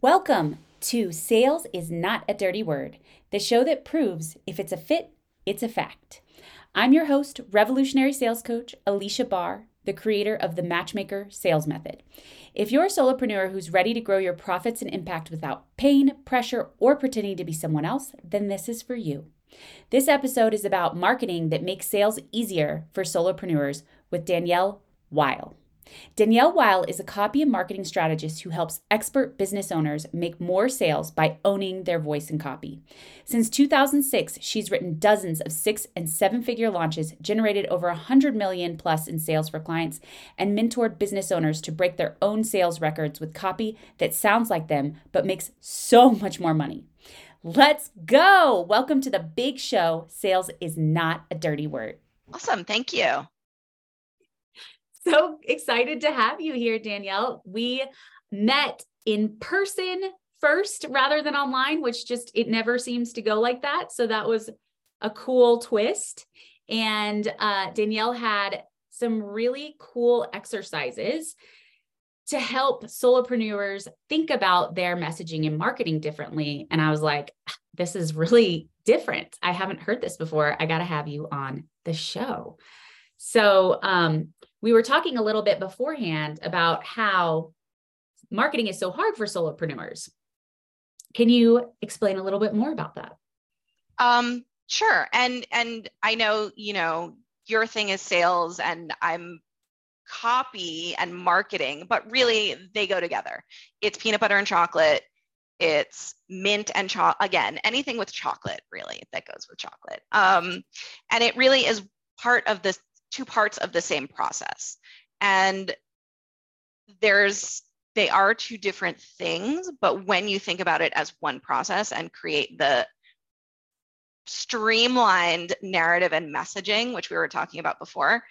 Welcome to Sales is Not a Dirty Word, the show that proves if it's a fit, it's a fact. I'm your host, revolutionary sales coach Alicia Barr, the creator of the Matchmaker Sales Method. If you're a solopreneur who's ready to grow your profits and impact without pain, pressure, or pretending to be someone else, then this is for you. This episode is about marketing that makes sales easier for solopreneurs with Danielle Weil. Danielle Weil is a copy and marketing strategist who helps expert business owners make more sales by owning their voice and copy. Since 2006, she's written dozens of six and seven figure launches, generated over 100 million plus in sales for clients, and mentored business owners to break their own sales records with copy that sounds like them but makes so much more money. Let's go! Welcome to the big show. Sales is not a dirty word. Awesome. Thank you so excited to have you here, Danielle. We met in person first rather than online, which just it never seems to go like that. So that was a cool twist. And uh, Danielle had some really cool exercises to help solopreneurs think about their messaging and marketing differently. And I was like, this is really different. I haven't heard this before. I got to have you on the show. So, um, we were talking a little bit beforehand about how marketing is so hard for solopreneurs. Can you explain a little bit more about that? Um, sure. And and I know, you know, your thing is sales and I'm copy and marketing, but really they go together. It's peanut butter and chocolate. It's mint and chocolate. Again, anything with chocolate, really, that goes with chocolate. Um, and it really is part of this two parts of the same process. And there's they are two different things, but when you think about it as one process and create the streamlined narrative and messaging, which we were talking about before,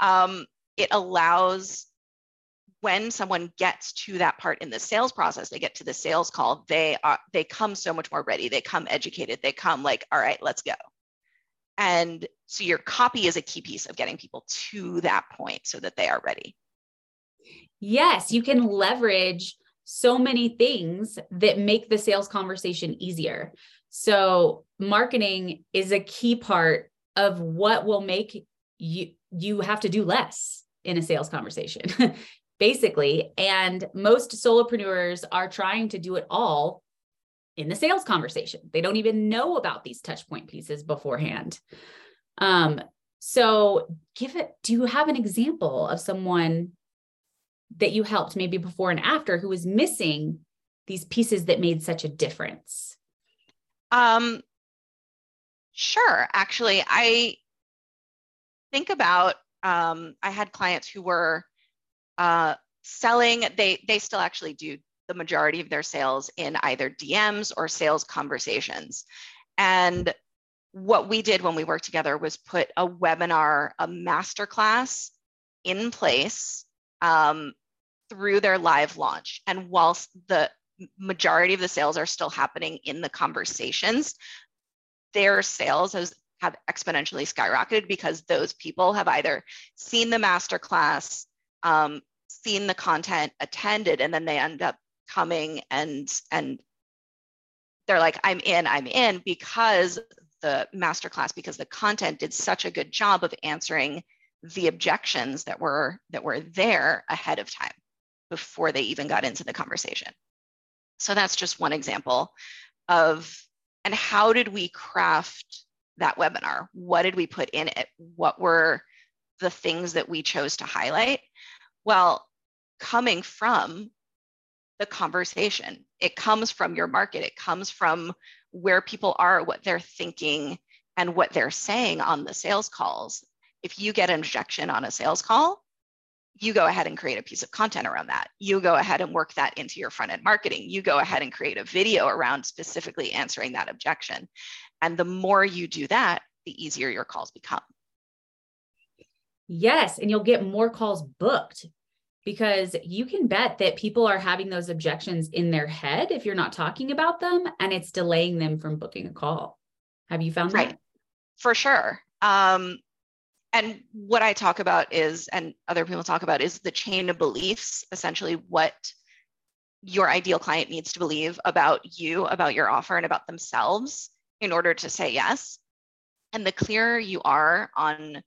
um, it allows when someone gets to that part in the sales process, they get to the sales call, they are they come so much more ready. They come educated. They come like, all right, let's go. And so your copy is a key piece of getting people to that point so that they are ready. Yes, you can leverage so many things that make the sales conversation easier. So, marketing is a key part of what will make you you have to do less in a sales conversation. basically, and most solopreneurs are trying to do it all in the sales conversation. They don't even know about these touch point pieces beforehand. Um, so give it, do you have an example of someone that you helped maybe before and after who was missing these pieces that made such a difference? Um, sure. Actually, I think about um, I had clients who were uh, selling. They they still actually do the majority of their sales in either DMs or sales conversations. And what we did when we worked together was put a webinar, a masterclass in place um, through their live launch. And whilst the majority of the sales are still happening in the conversations, their sales has have exponentially skyrocketed because those people have either seen the masterclass, um, seen the content, attended, and then they end up coming and and they're like i'm in i'm in because the masterclass because the content did such a good job of answering the objections that were that were there ahead of time before they even got into the conversation. So that's just one example of and how did we craft that webinar? What did we put in it? What were the things that we chose to highlight? Well coming from the conversation. It comes from your market, it comes from where people are, what they're thinking, and what they're saying on the sales calls. If you get an objection on a sales call, you go ahead and create a piece of content around that. You go ahead and work that into your front end marketing. You go ahead and create a video around specifically answering that objection. And the more you do that, the easier your calls become. Yes. And you'll get more calls booked because you can bet that people are having those objections in their head if you're not talking about them and it's delaying them from booking a call. Have you found right. that? For sure. Um, and what I talk about is, and other people talk about, is the chain of beliefs, essentially what your ideal client needs to believe about you, about your offer, and about themselves in order to say yes. And the clearer you are on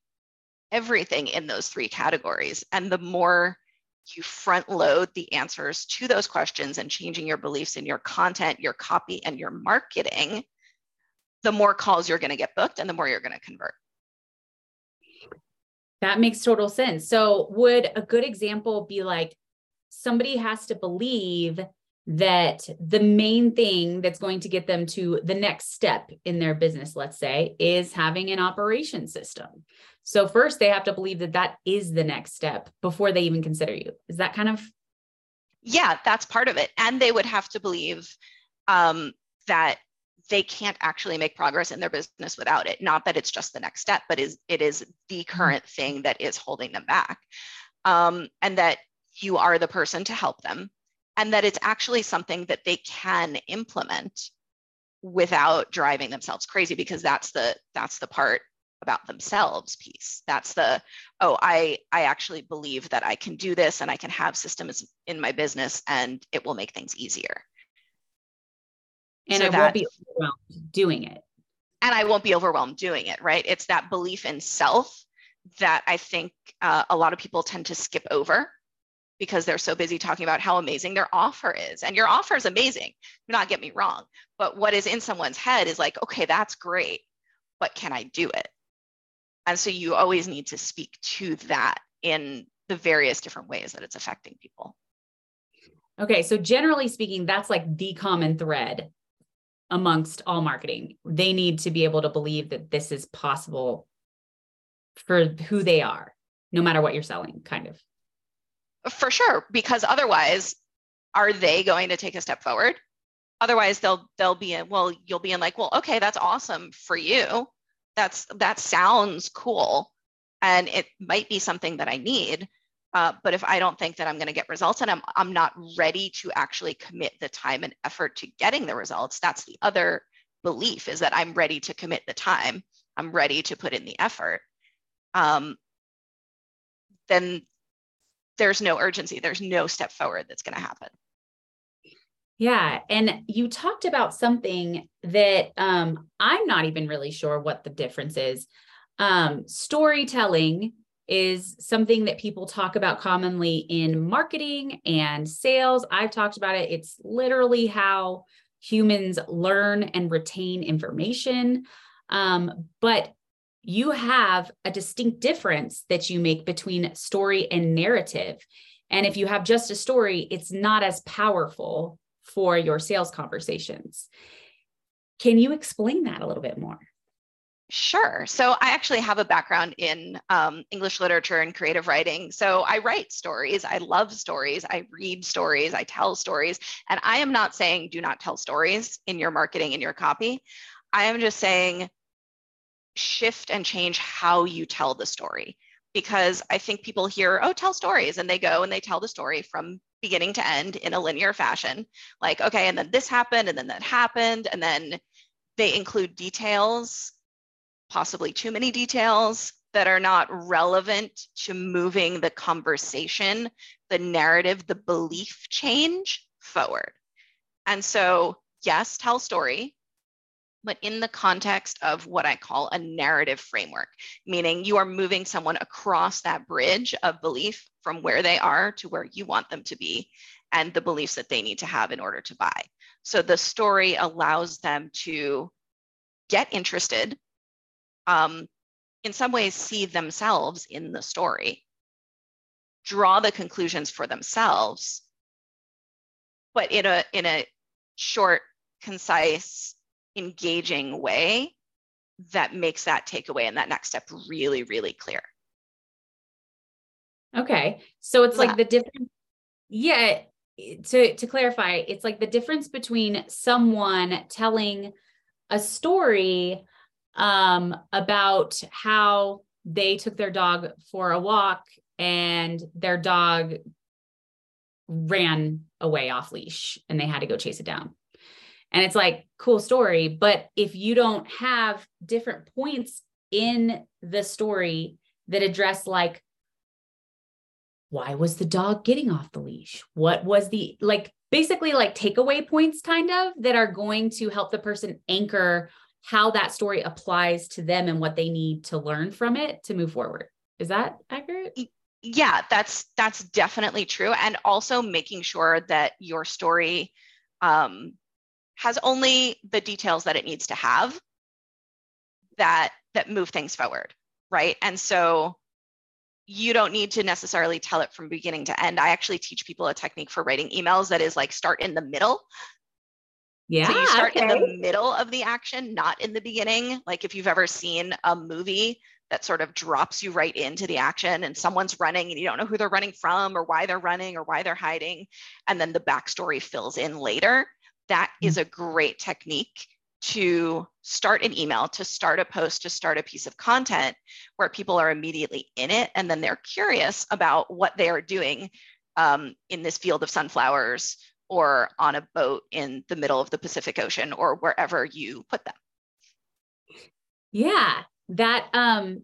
everything in those three categories, and the more you front load the answers to those questions and changing your beliefs in your content, your copy, and your marketing, the more calls you're going to get booked and the more you're going to convert. That makes total sense. So, would a good example be like somebody has to believe that the main thing that's going to get them to the next step in their business, let's say, is having an operation system. So, first, they have to believe that that is the next step before they even consider you. Is that kind of? Yeah, that's part of it. And they would have to believe um, that they can't actually make progress in their business without it. Not that it's just the next step, but is it is the mm-hmm. current thing that is holding them back. Um, and that you are the person to help them and that it's actually something that they can implement without driving themselves crazy because that's the that's the part about themselves piece. That's the oh i i actually believe that i can do this and i can have systems in my business and it will make things easier. And so i won't be overwhelmed doing it. And i won't be overwhelmed doing it right? It's that belief in self that i think uh, a lot of people tend to skip over because they're so busy talking about how amazing their offer is. And your offer is amazing. Do not get me wrong. But what is in someone's head is like, okay, that's great, but can I do it? And so you always need to speak to that in the various different ways that it's affecting people. Okay. So generally speaking, that's like the common thread amongst all marketing. They need to be able to believe that this is possible for who they are, no matter what you're selling, kind of. For sure, because otherwise, are they going to take a step forward? Otherwise, they'll they'll be in. Well, you'll be in like, well, okay, that's awesome for you. That's that sounds cool, and it might be something that I need. Uh, but if I don't think that I'm going to get results and I'm I'm not ready to actually commit the time and effort to getting the results, that's the other belief is that I'm ready to commit the time. I'm ready to put in the effort. Um, then there's no urgency. There's no step forward that's going to happen. Yeah and you talked about something that um, i'm not even really sure what the difference is. Um, storytelling is something that people talk about commonly in marketing and sales. I've talked about it. It's literally how humans learn and retain information. Um, but you have a distinct difference that you make between story and narrative. And if you have just a story, it's not as powerful for your sales conversations. Can you explain that a little bit more? Sure. So I actually have a background in um, English literature and creative writing. So I write stories. I love stories. I read stories. I tell stories. And I am not saying do not tell stories in your marketing in your copy. I am just saying shift and change how you tell the story because I think people hear, oh, tell stories, and they go and they tell the story from beginning to end in a linear fashion. Like, okay, and then this happened, and then that happened, and then they include details, possibly too many details that are not relevant to moving the conversation, the narrative, the belief change forward. And so, yes, tell story, but in the context of what I call a narrative framework, meaning you are moving someone across that bridge of belief from where they are to where you want them to be and the beliefs that they need to have in order to buy. So the story allows them to get interested, um, in some ways, see themselves in the story, draw the conclusions for themselves, but in a in a short, concise, engaging way that makes that takeaway and that next step really, really clear. Okay. So it's like the difference. Yeah. To, to clarify, it's like the difference between someone telling a story um, about how they took their dog for a walk and their dog ran away off leash and they had to go chase it down. And it's like, cool story. But if you don't have different points in the story that address, like, why was the dog getting off the leash? What was the, like, basically like takeaway points kind of that are going to help the person anchor how that story applies to them and what they need to learn from it to move forward. Is that accurate? Yeah, that's that's definitely true and also making sure that your story um, has only the details that it needs to have that that move things forward, right? And so you don't need to necessarily tell it from beginning to end. I actually teach people a technique for writing emails that is like start in the middle. Yeah. So you start okay. in the middle of the action, not in the beginning. Like if you've ever seen a movie that sort of drops you right into the action and someone's running and you don't know who they're running from or why they're running or why they're hiding. And then the backstory fills in later. That mm-hmm. a great technique to start an email, to start a post, to start a piece of content where people are immediately in it and then they're curious about what they are doing um, in this field of sunflowers or on a boat in the middle of the Pacific Ocean or wherever you put them. Yeah, that um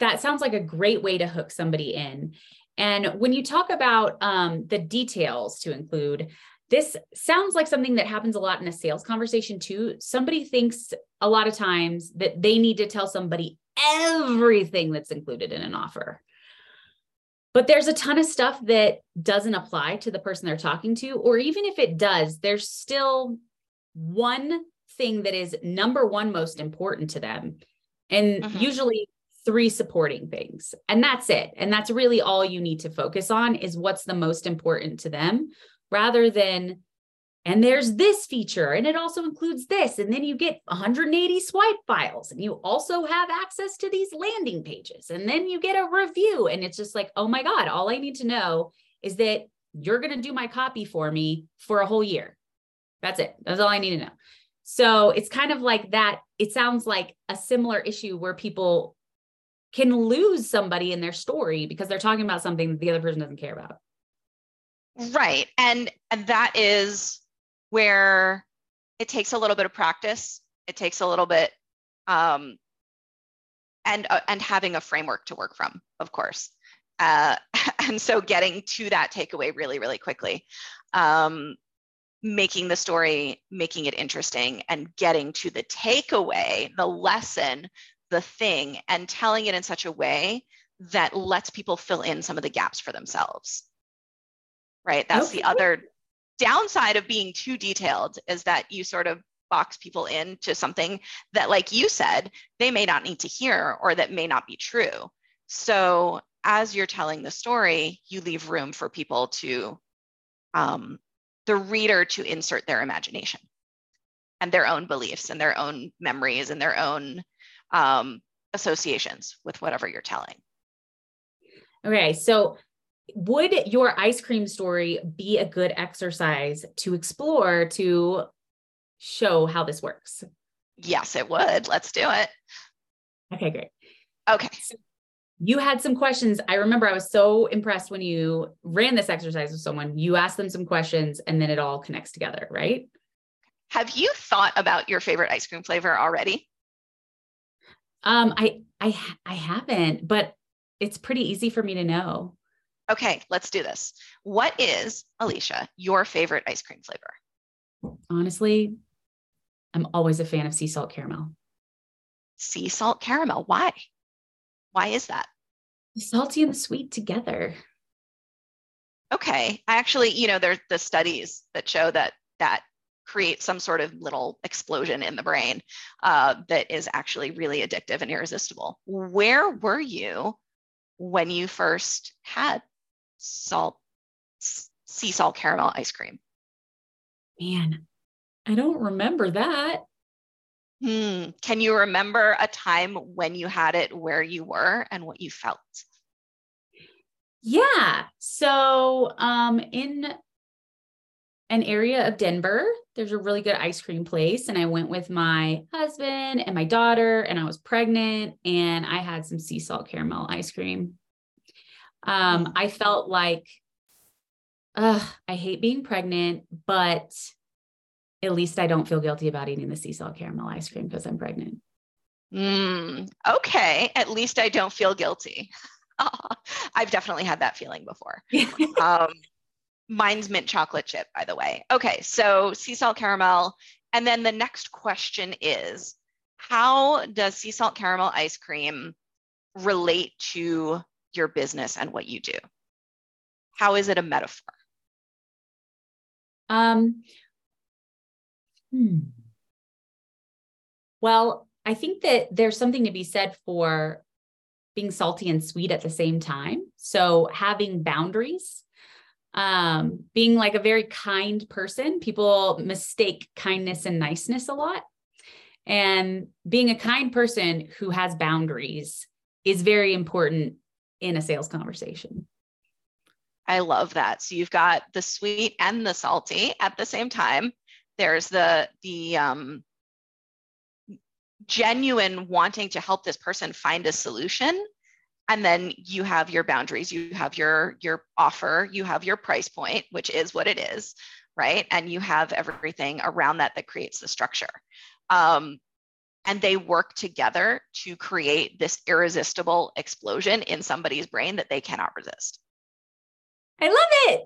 that sounds like a great way to hook somebody in. And when you talk about um, the details to include, this sounds like something that happens a lot in a sales conversation too. Somebody thinks a lot of times that they need to tell somebody everything that's included in an offer. But there's a ton of stuff that doesn't apply to the person they're talking to, or even if it does, there's still one thing that is number one most important to them. And mm-hmm. usually three supporting things. And that's it. And that's really all you need to focus on is what's the most important to them rather than and there's this feature and it also includes this and then you get 180 swipe files and you also have access to these landing pages and then you get a review and it's just like oh my god all i need to know is that you're going to do my copy for me for a whole year. That's it. That's all i need to know. So it's kind of like that it sounds like a similar issue where people can lose somebody in their story because they're talking about something that the other person doesn't care about Right. And, and that is where it takes a little bit of practice. It takes a little bit um, and uh, and having a framework to work from, of course. Uh, and so getting to that takeaway really, really quickly, um, making the story, making it interesting, and getting to the takeaway, the lesson, the thing, and telling it in such a way that lets people fill in some of the gaps for themselves right? That's okay. the other downside of being too detailed is that you sort of box people into something that, like you said, they may not need to hear or that may not be true. So as you're telling the story, you leave room for people to, um, the reader to insert their imagination and their own beliefs and their own memories and their own um, associations with whatever you're telling. Okay, so would your ice cream story be a good exercise to explore to show how this works? Yes, it would. Let's do it. Okay, great. Okay. So you had some questions. I remember I was so impressed when you ran this exercise with someone. You asked them some questions and then it all connects together, right? Have you thought about your favorite ice cream flavor already? Um, I I I haven't, but it's pretty easy for me to know. Okay, let's do this. What is, Alicia, your favorite ice cream flavor? Honestly, I'm always a fan of sea salt caramel. Sea salt caramel. Why? Why is that? The salty and the sweet together. Okay. I actually, you know, there's the studies that show that that creates some sort of little explosion in the brain uh, that is actually really addictive and irresistible. Where were you when you first had salt, sea salt caramel ice cream. Man, I don't remember that. Hmm. Can you remember a time when you had it, where you were, and what you felt? Yeah. So, um, in an area of Denver, there's a really good ice cream place. And I went with my husband and my daughter, and I was pregnant, and I had some sea salt caramel ice cream. Um, I felt like, uh, I hate being pregnant, but at least I don't feel guilty about eating the sea salt caramel ice cream because I'm pregnant. Mm, okay. At least I don't feel guilty. I've definitely had that feeling before. um, Mine's mint chocolate chip, by the way. Okay, so sea salt caramel. And then the next question is how does sea salt caramel ice cream relate to your business and what you do? How is it a metaphor? Um, hmm. Well, I think that there's something to be said for being salty and sweet at the same time. So having boundaries, um, being like a very kind person, people mistake kindness and niceness a lot. And being a kind person who has boundaries is very important in a sales conversation. I love that. So you've got the sweet and the salty at the same time. There's the the um, genuine wanting to help this person find a solution, and then you have your boundaries. You have your your offer. You have your price point, which is what it is, right? And you have everything around that that creates the structure. Um, and they work together to create this irresistible explosion in somebody's brain that they cannot resist. I love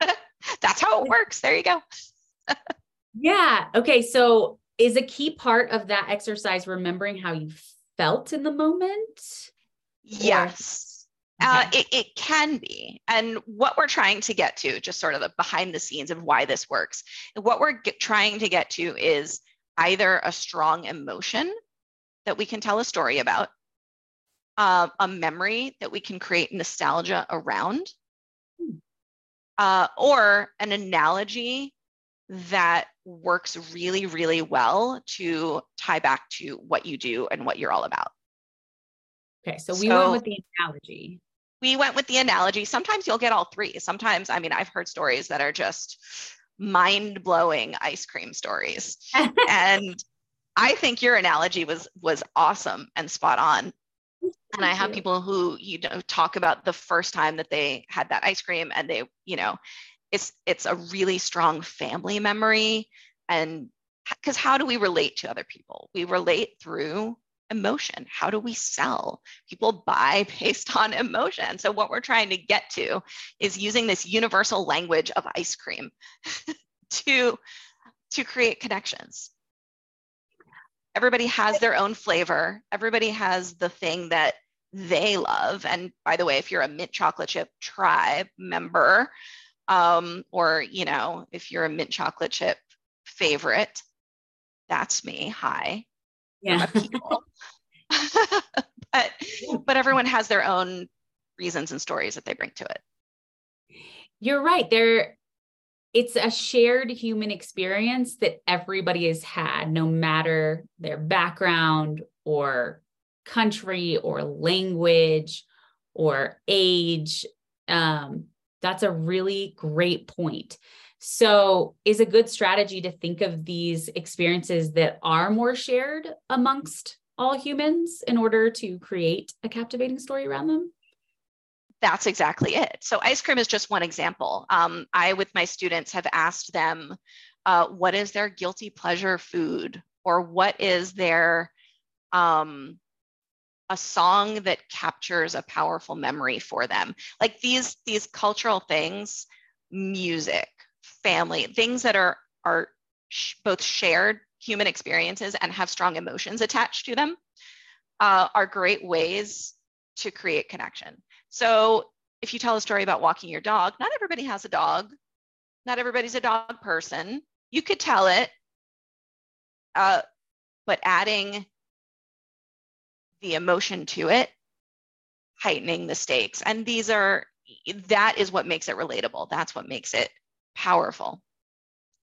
it. That's how it works. There you go. yeah. Okay. So, is a key part of that exercise remembering how you felt in the moment? Yes. Uh, it, it can be. And what we're trying to get to, just sort of the behind the scenes of why this works, what we're get, trying to get to is either a strong emotion that we can tell a story about, uh, a memory that we can create nostalgia around, uh, or an analogy that works really, really well to tie back to what you do and what you're all about. Okay, so we so went with the analogy. We went with the analogy. Sometimes you'll get all three. Sometimes, I mean, I've heard stories that are just mind blowing ice cream stories. and I think your analogy was was awesome and spot on. And I have people who you know talk about the first time that they had that ice cream and they, you know, it's it's a really strong family memory and because how do we relate to other people? We relate through emotion. How do we sell? People buy based on emotion. So, what we're trying to get to is using this universal language of ice cream to, to create connections. Everybody has their own flavor, everybody has the thing that they love. And by the way, if you're a mint chocolate chip tribe member, um, or you know, if you're a mint chocolate chip favorite, that's me. Hi. Yeah. but but everyone has their own reasons and stories that they bring to it. You're right. There it's a shared human experience that everybody has had, no matter their background or country or language or age. Um, that's a really great point. So, is a good strategy to think of these experiences that are more shared amongst all humans in order to create a captivating story around them? That's exactly it. So, ice cream is just one example. Um, I, with my students, have asked them uh, what is their guilty pleasure food or what is their um, a song that captures a powerful memory for them like these these cultural things music family things that are are sh- both shared human experiences and have strong emotions attached to them uh, are great ways to create connection so if you tell a story about walking your dog not everybody has a dog not everybody's a dog person you could tell it uh, but adding the emotion to it, heightening the stakes. And these are, that is what makes it relatable. That's what makes it powerful.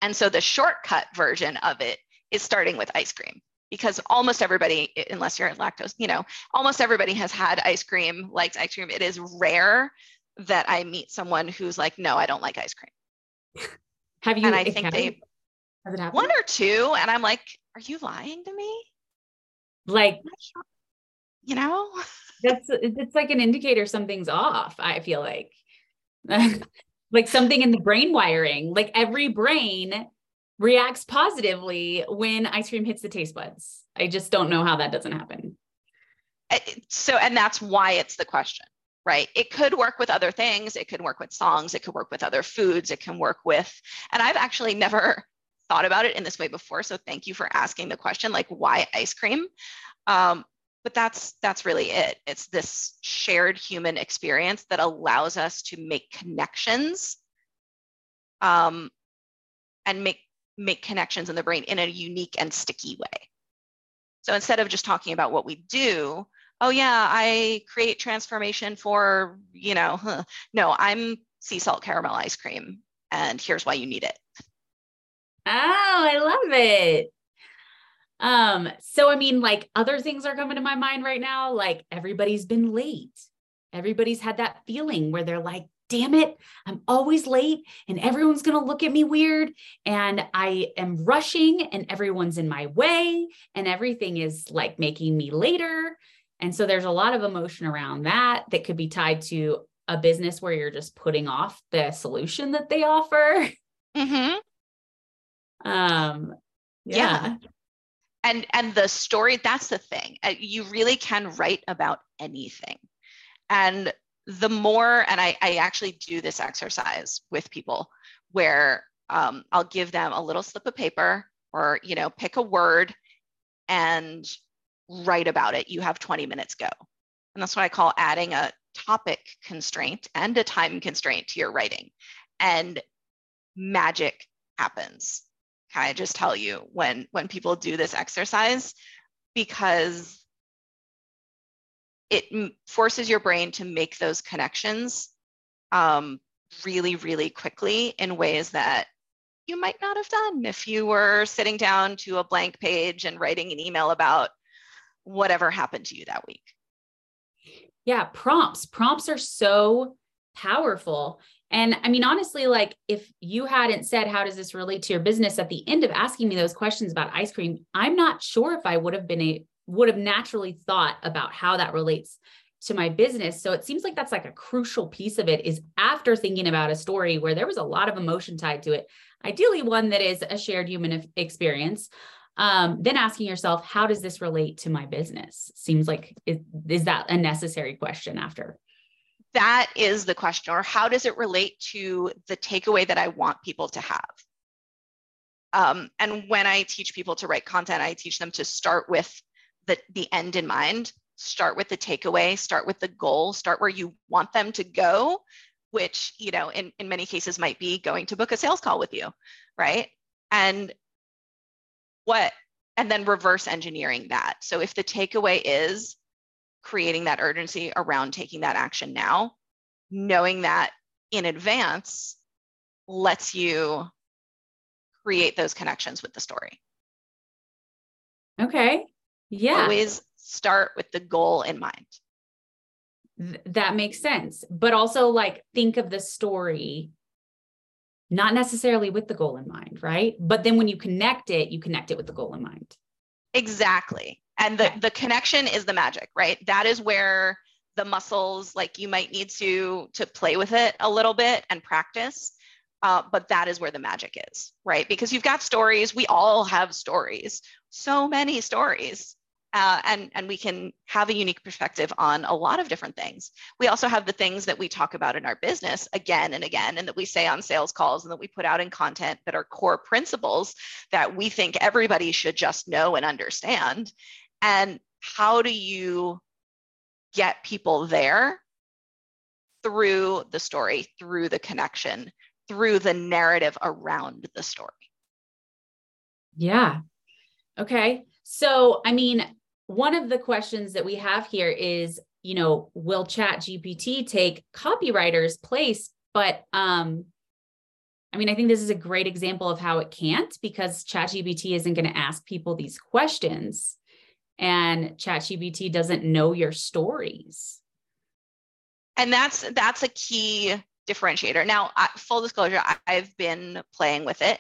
And so the shortcut version of it is starting with ice cream because almost everybody, unless you're lactose, you know, almost everybody has had ice cream, likes ice cream. It is rare that I meet someone who's like, no, I don't like ice cream. Have you? And I think they, one or two, and I'm like, are you lying to me? Like, you know that's it's like an indicator something's off i feel like like something in the brain wiring like every brain reacts positively when ice cream hits the taste buds i just don't know how that doesn't happen so and that's why it's the question right? It could work with other things. It could work with songs. It could work with other foods. It can work with, and I've actually never thought about it in this way before. So thank you for asking the question, like why ice cream? Um, but that's that's really it. It's this shared human experience that allows us to make connections um, and make make connections in the brain in a unique and sticky way. So instead of just talking about what we do, oh yeah, I create transformation for, you know, huh. no, I'm sea salt caramel ice cream and here's why you need it. Oh, I love it. Um, so I mean, like other things are coming to my mind right now, like everybody's been late. Everybody's had that feeling where they're like, damn it, I'm always late and everyone's going to look at me weird. And I am rushing and everyone's in my way and everything is like making me later. And so there's a lot of emotion around that that could be tied to a business where you're just putting off the solution that they offer. Mm-hmm. Um, yeah. yeah. And and the story that's the thing. Uh, you really can write about anything. And the more, and I, I actually do this exercise with people where um, I'll give them a little slip of paper or, you know, pick a word and write about it. You have 20 minutes go. And that's what I call adding a topic constraint and a time constraint to your writing. And magic happens. Can I just tell you when when people do this exercise because it forces your brain to make those connections um, really, really quickly in ways that you might not have done if you were sitting down to a blank page and writing an email about whatever happened to you that week. Yeah, prompts. Prompts are so powerful. And I mean, honestly, like if you hadn't said, How does this relate to your business at the end of asking me those questions about ice cream, I'm not sure if I would have been a, would have naturally thought about how that relates to my business. So it seems like that's like a crucial piece of it is after thinking about a story where there was a lot of emotion tied to it, ideally one that is a shared human experience. Um, then asking yourself, how does this relate to my business? Seems like is, is that a necessary question after? That is the question, or how does it relate to the takeaway that I want people to have? Um, and when I teach people to write content, I teach them to start with the, the end in mind start with the takeaway start with the goal start where you want them to go which you know in, in many cases might be going to book a sales call with you right and what and then reverse engineering that so if the takeaway is creating that urgency around taking that action now knowing that in advance lets you create those connections with the story okay yeah. Always start with the goal in mind. Th- that makes sense. But also, like, think of the story not necessarily with the goal in mind, right? But then when you connect it, you connect it with the goal in mind. Exactly. And the, the connection is the magic, right? That is where the muscles, like you might need to to play with it a little bit and practice. Uh, but that is where the magic is, right? Because you've got stories. We all have stories, so many stories uh, and, and we can have a unique perspective on a lot of different things. We also have the things that we talk about in our business again and again, and that we say on sales calls and that we put out in content that are core principles that we think everybody should just know and understand. And how do you get people there through the story, through the connection, through the narrative around the story? Yeah. Okay. So, I mean, one of the questions that we have here is, you know, will Chat GPT take copywriters' place? But um, I mean, I think this is a great example of how it can't because ChatGPT isn't going to ask people these questions, and ChatGPT doesn't know your stories. And that's that's a key differentiator. Now, full disclosure, I've been playing with it.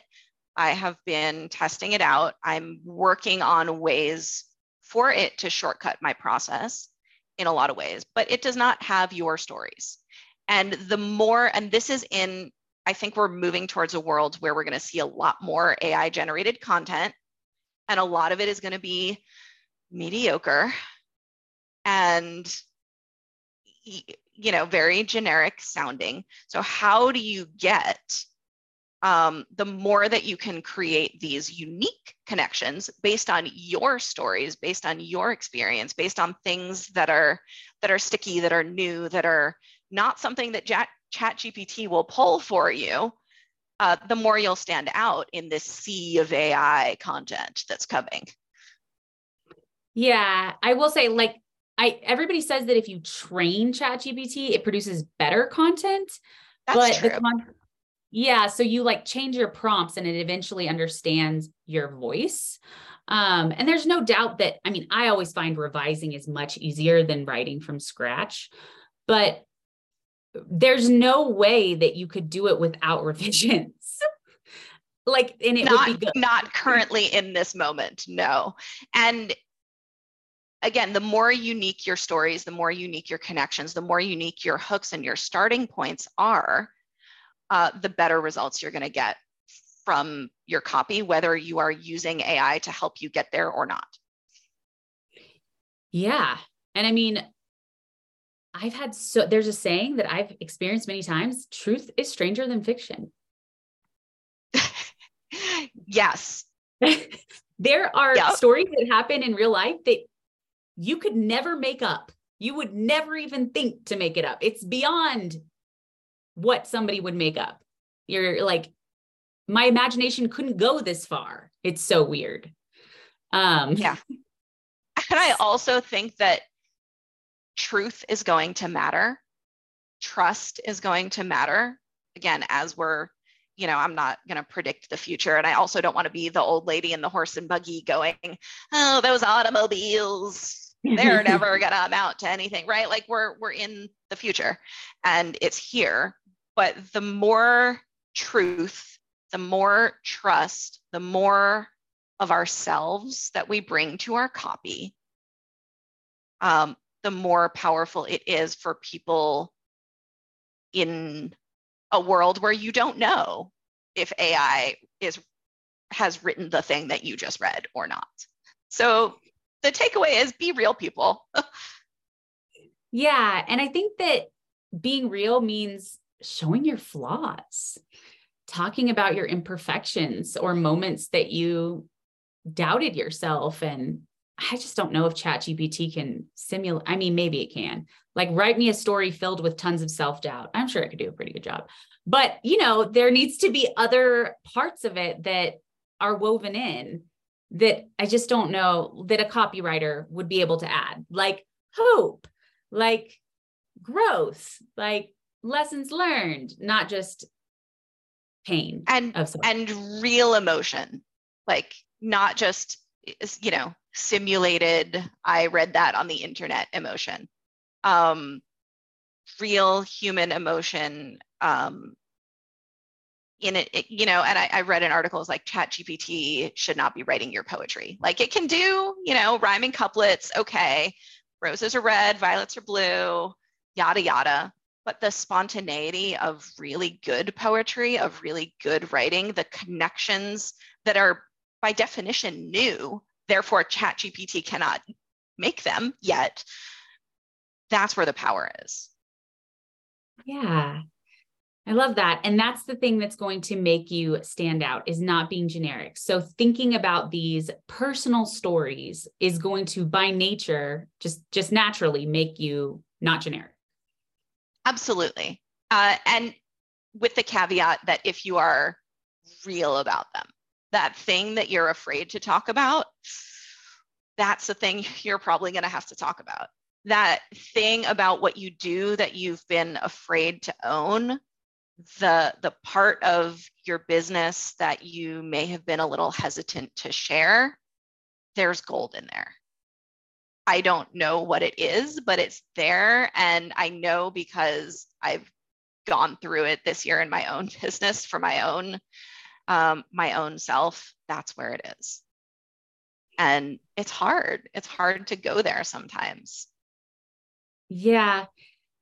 I have been testing it out. I'm working on ways for it to shortcut my process in a lot of ways, but it does not have your stories. And the more, and this is in, I think we're moving towards a world where we're going to see a lot more AI generated content, and a lot of it is going to be mediocre. And you know, very generic sounding. So how do you get um, the more that you can create these unique connections based on your stories, based on your experience, based on things that are that are sticky, that are new, that are not something that Chat, GPT will pull for you, uh, the more you'll stand out in this sea of AI content that's coming. Yeah, I will say, like, I everybody says that if you train Chat GPT, it produces better content. That's but true. con- yeah, so you like change your prompts and it eventually understands your voice. Um, and there's no doubt that, I mean, I always find revising is much easier than writing from scratch, but there's no way that you could do it without revisions. like, and it not, would be good. Not currently in this moment, no. And again, the more unique your stories, the more unique your connections, the more unique your hooks and your starting points are, uh, the better results you're going to get from your copy, whether you are using AI to help you get there or not. Yeah. And I mean, I've had so there's a saying that I've experienced many times truth is stranger than fiction. yes. there are yep. stories that happen in real life that you could never make up. You would never even think to make it up. It's beyond what somebody would make up. You're like, my imagination couldn't go this far. It's so weird. Um, yeah. And I also think that truth is going to matter. Trust is going to matter. Again, as we're, you know, I'm not going to predict the future. And I also don't want to be the old lady in the horse and buggy going, oh, those automobiles, they're never going to amount to anything, right? Like we're, we're in the future and it's here. But the more truth, the more trust, the more of ourselves that we bring to our copy, um, the more powerful it is for people in a world where you don't know if AI is has written the thing that you just read or not. So the takeaway is be real people. yeah, and I think that being real means showing your flaws, talking about your imperfections or moments that you doubted yourself and I just don't know if ChatGPT can simulate. I mean, maybe it can. Like, write me a story filled with tons of self doubt. I'm sure it could do a pretty good job. But, you know, there needs to be other parts of it that are woven in that I just don't know that a copywriter would be able to add, like hope, like growth, like lessons learned, not just pain and and real emotion, like not just you know simulated i read that on the internet emotion. Um, real human emotion um, in it, it, you know and I, I read an article like chat gpt should not be writing your poetry like it can do you know rhyming couplets okay roses are red violets are blue yada yada but the spontaneity of really good poetry of really good writing the connections that are by definition new therefore ChatGPT cannot make them yet. That's where the power is. Yeah. I love that. And that's the thing that's going to make you stand out is not being generic. So thinking about these personal stories is going to by nature just just naturally make you not generic. Absolutely. Uh, and with the caveat that if you are real about them, that thing that you're afraid to talk about, that's the thing you're probably going to have to talk about. That thing about what you do that you've been afraid to own, the the part of your business that you may have been a little hesitant to share, there's gold in there. I don't know what it is, but it's there and I know because I've gone through it this year in my own business for my own um, my own self, that's where it is. And it's hard. It's hard to go there sometimes. Yeah.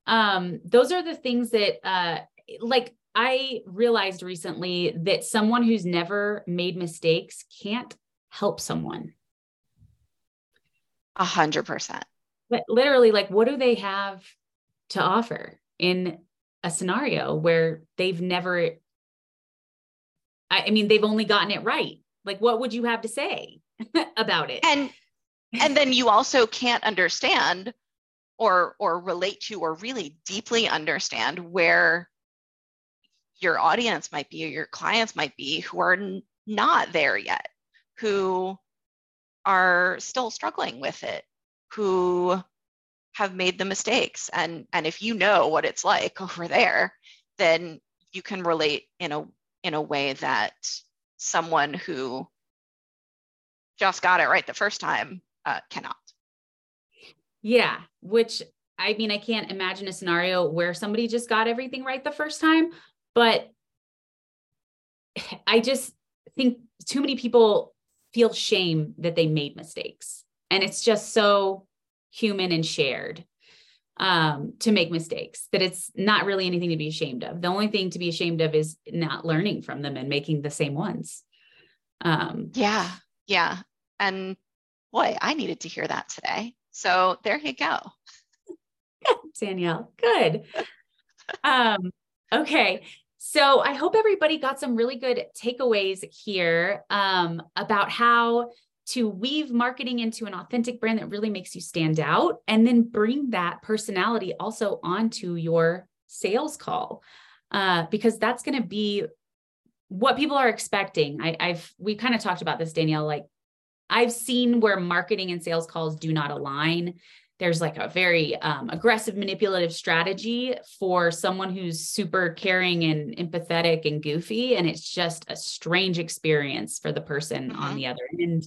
Um, those are the things that uh like I realized recently that someone who's never made mistakes can't help someone. A hundred percent. But literally, like, what do they have to offer in a scenario where they've never I, I mean they've only gotten it right like what would you have to say about it and and then you also can't understand or or relate to or really deeply understand where your audience might be or your clients might be who are n- not there yet who are still struggling with it who have made the mistakes. And and if you know what it's like over there then you can relate in a in a way that someone who just got it right the first time uh, cannot. Yeah which i mean i can't imagine a scenario where somebody just got everything right the first time but i just think too many people feel shame that they made mistakes and it's just so human and shared um, to make mistakes, that it's not really anything to be ashamed of. The only thing to be ashamed of is not learning from them and making the same ones. Um, yeah, yeah. And boy, I needed to hear that today. So there you go. Danielle, good. um, okay. So I hope everybody got some really good takeaways here um, about how to weave marketing into an authentic brand that really makes you stand out and then bring that personality also onto your sales call. Uh, because that's going to be what people are expecting. I, i've we kind of talked about this danielle like i've seen where marketing and sales calls do not align there's like a very um, aggressive manipulative strategy for someone who's super caring and empathetic and goofy and it's just a strange experience for the person mm-hmm. on the other end.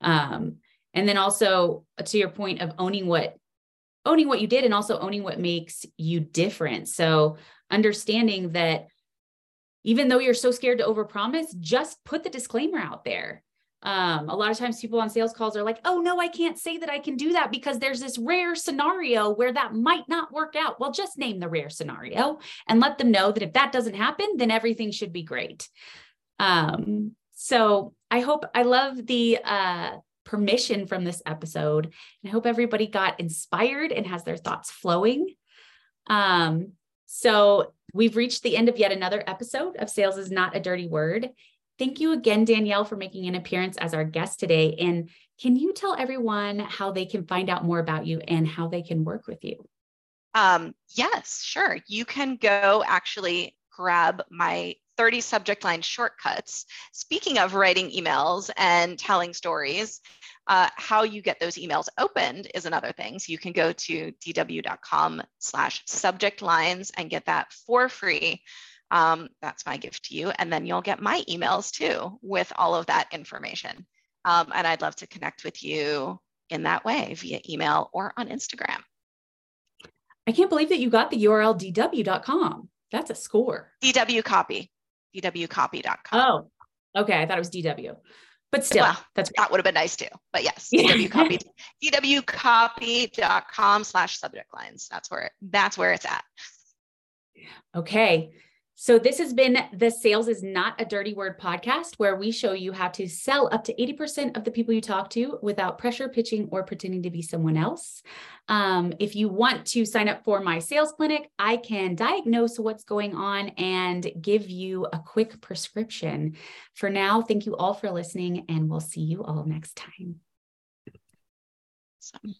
Um, and then also uh, to your point of owning what owning what you did and also owning what makes you different. So understanding that even though you're so scared to overpromise just put the disclaimer out there um, a lot of times people on sales calls are like, oh, no, I can't say that I can do that because there's this rare scenario where that might not work out. Well, just name the rare scenario and let them know that if that doesn't happen, then everything should be great. Um, so I hope I love the uh, permission from this episode. And I hope everybody got inspired and has their thoughts flowing. Um, so we've reached the end of yet another episode of Sales is Not a Dirty Word. Thank you again, Danielle, for making an appearance as our guest today. And can you tell everyone how they can find out more about you and how they can work with you? Um, yes, sure. You can go actually grab my 30 subject line shortcuts. Speaking of writing emails and telling stories, uh, how you get those emails opened is another thing. So you can go to dw.com slash subject lines and get that for free um, that's my gift to you. And then you'll get my emails too with all of that information. Um, and I'd love to connect with you in that way via email or on Instagram. I can't believe that you got the URL dw.com. That's a score. DW copy, dwcopy.com. Oh, okay. I thought it was DW, but still, well, that's that would have been nice too. But yes, dwcopy, dwcopy.com slash subject lines. That's where that's where it's at. Okay. So, this has been the Sales is Not a Dirty Word podcast, where we show you how to sell up to 80% of the people you talk to without pressure pitching or pretending to be someone else. Um, if you want to sign up for my sales clinic, I can diagnose what's going on and give you a quick prescription. For now, thank you all for listening, and we'll see you all next time. Awesome.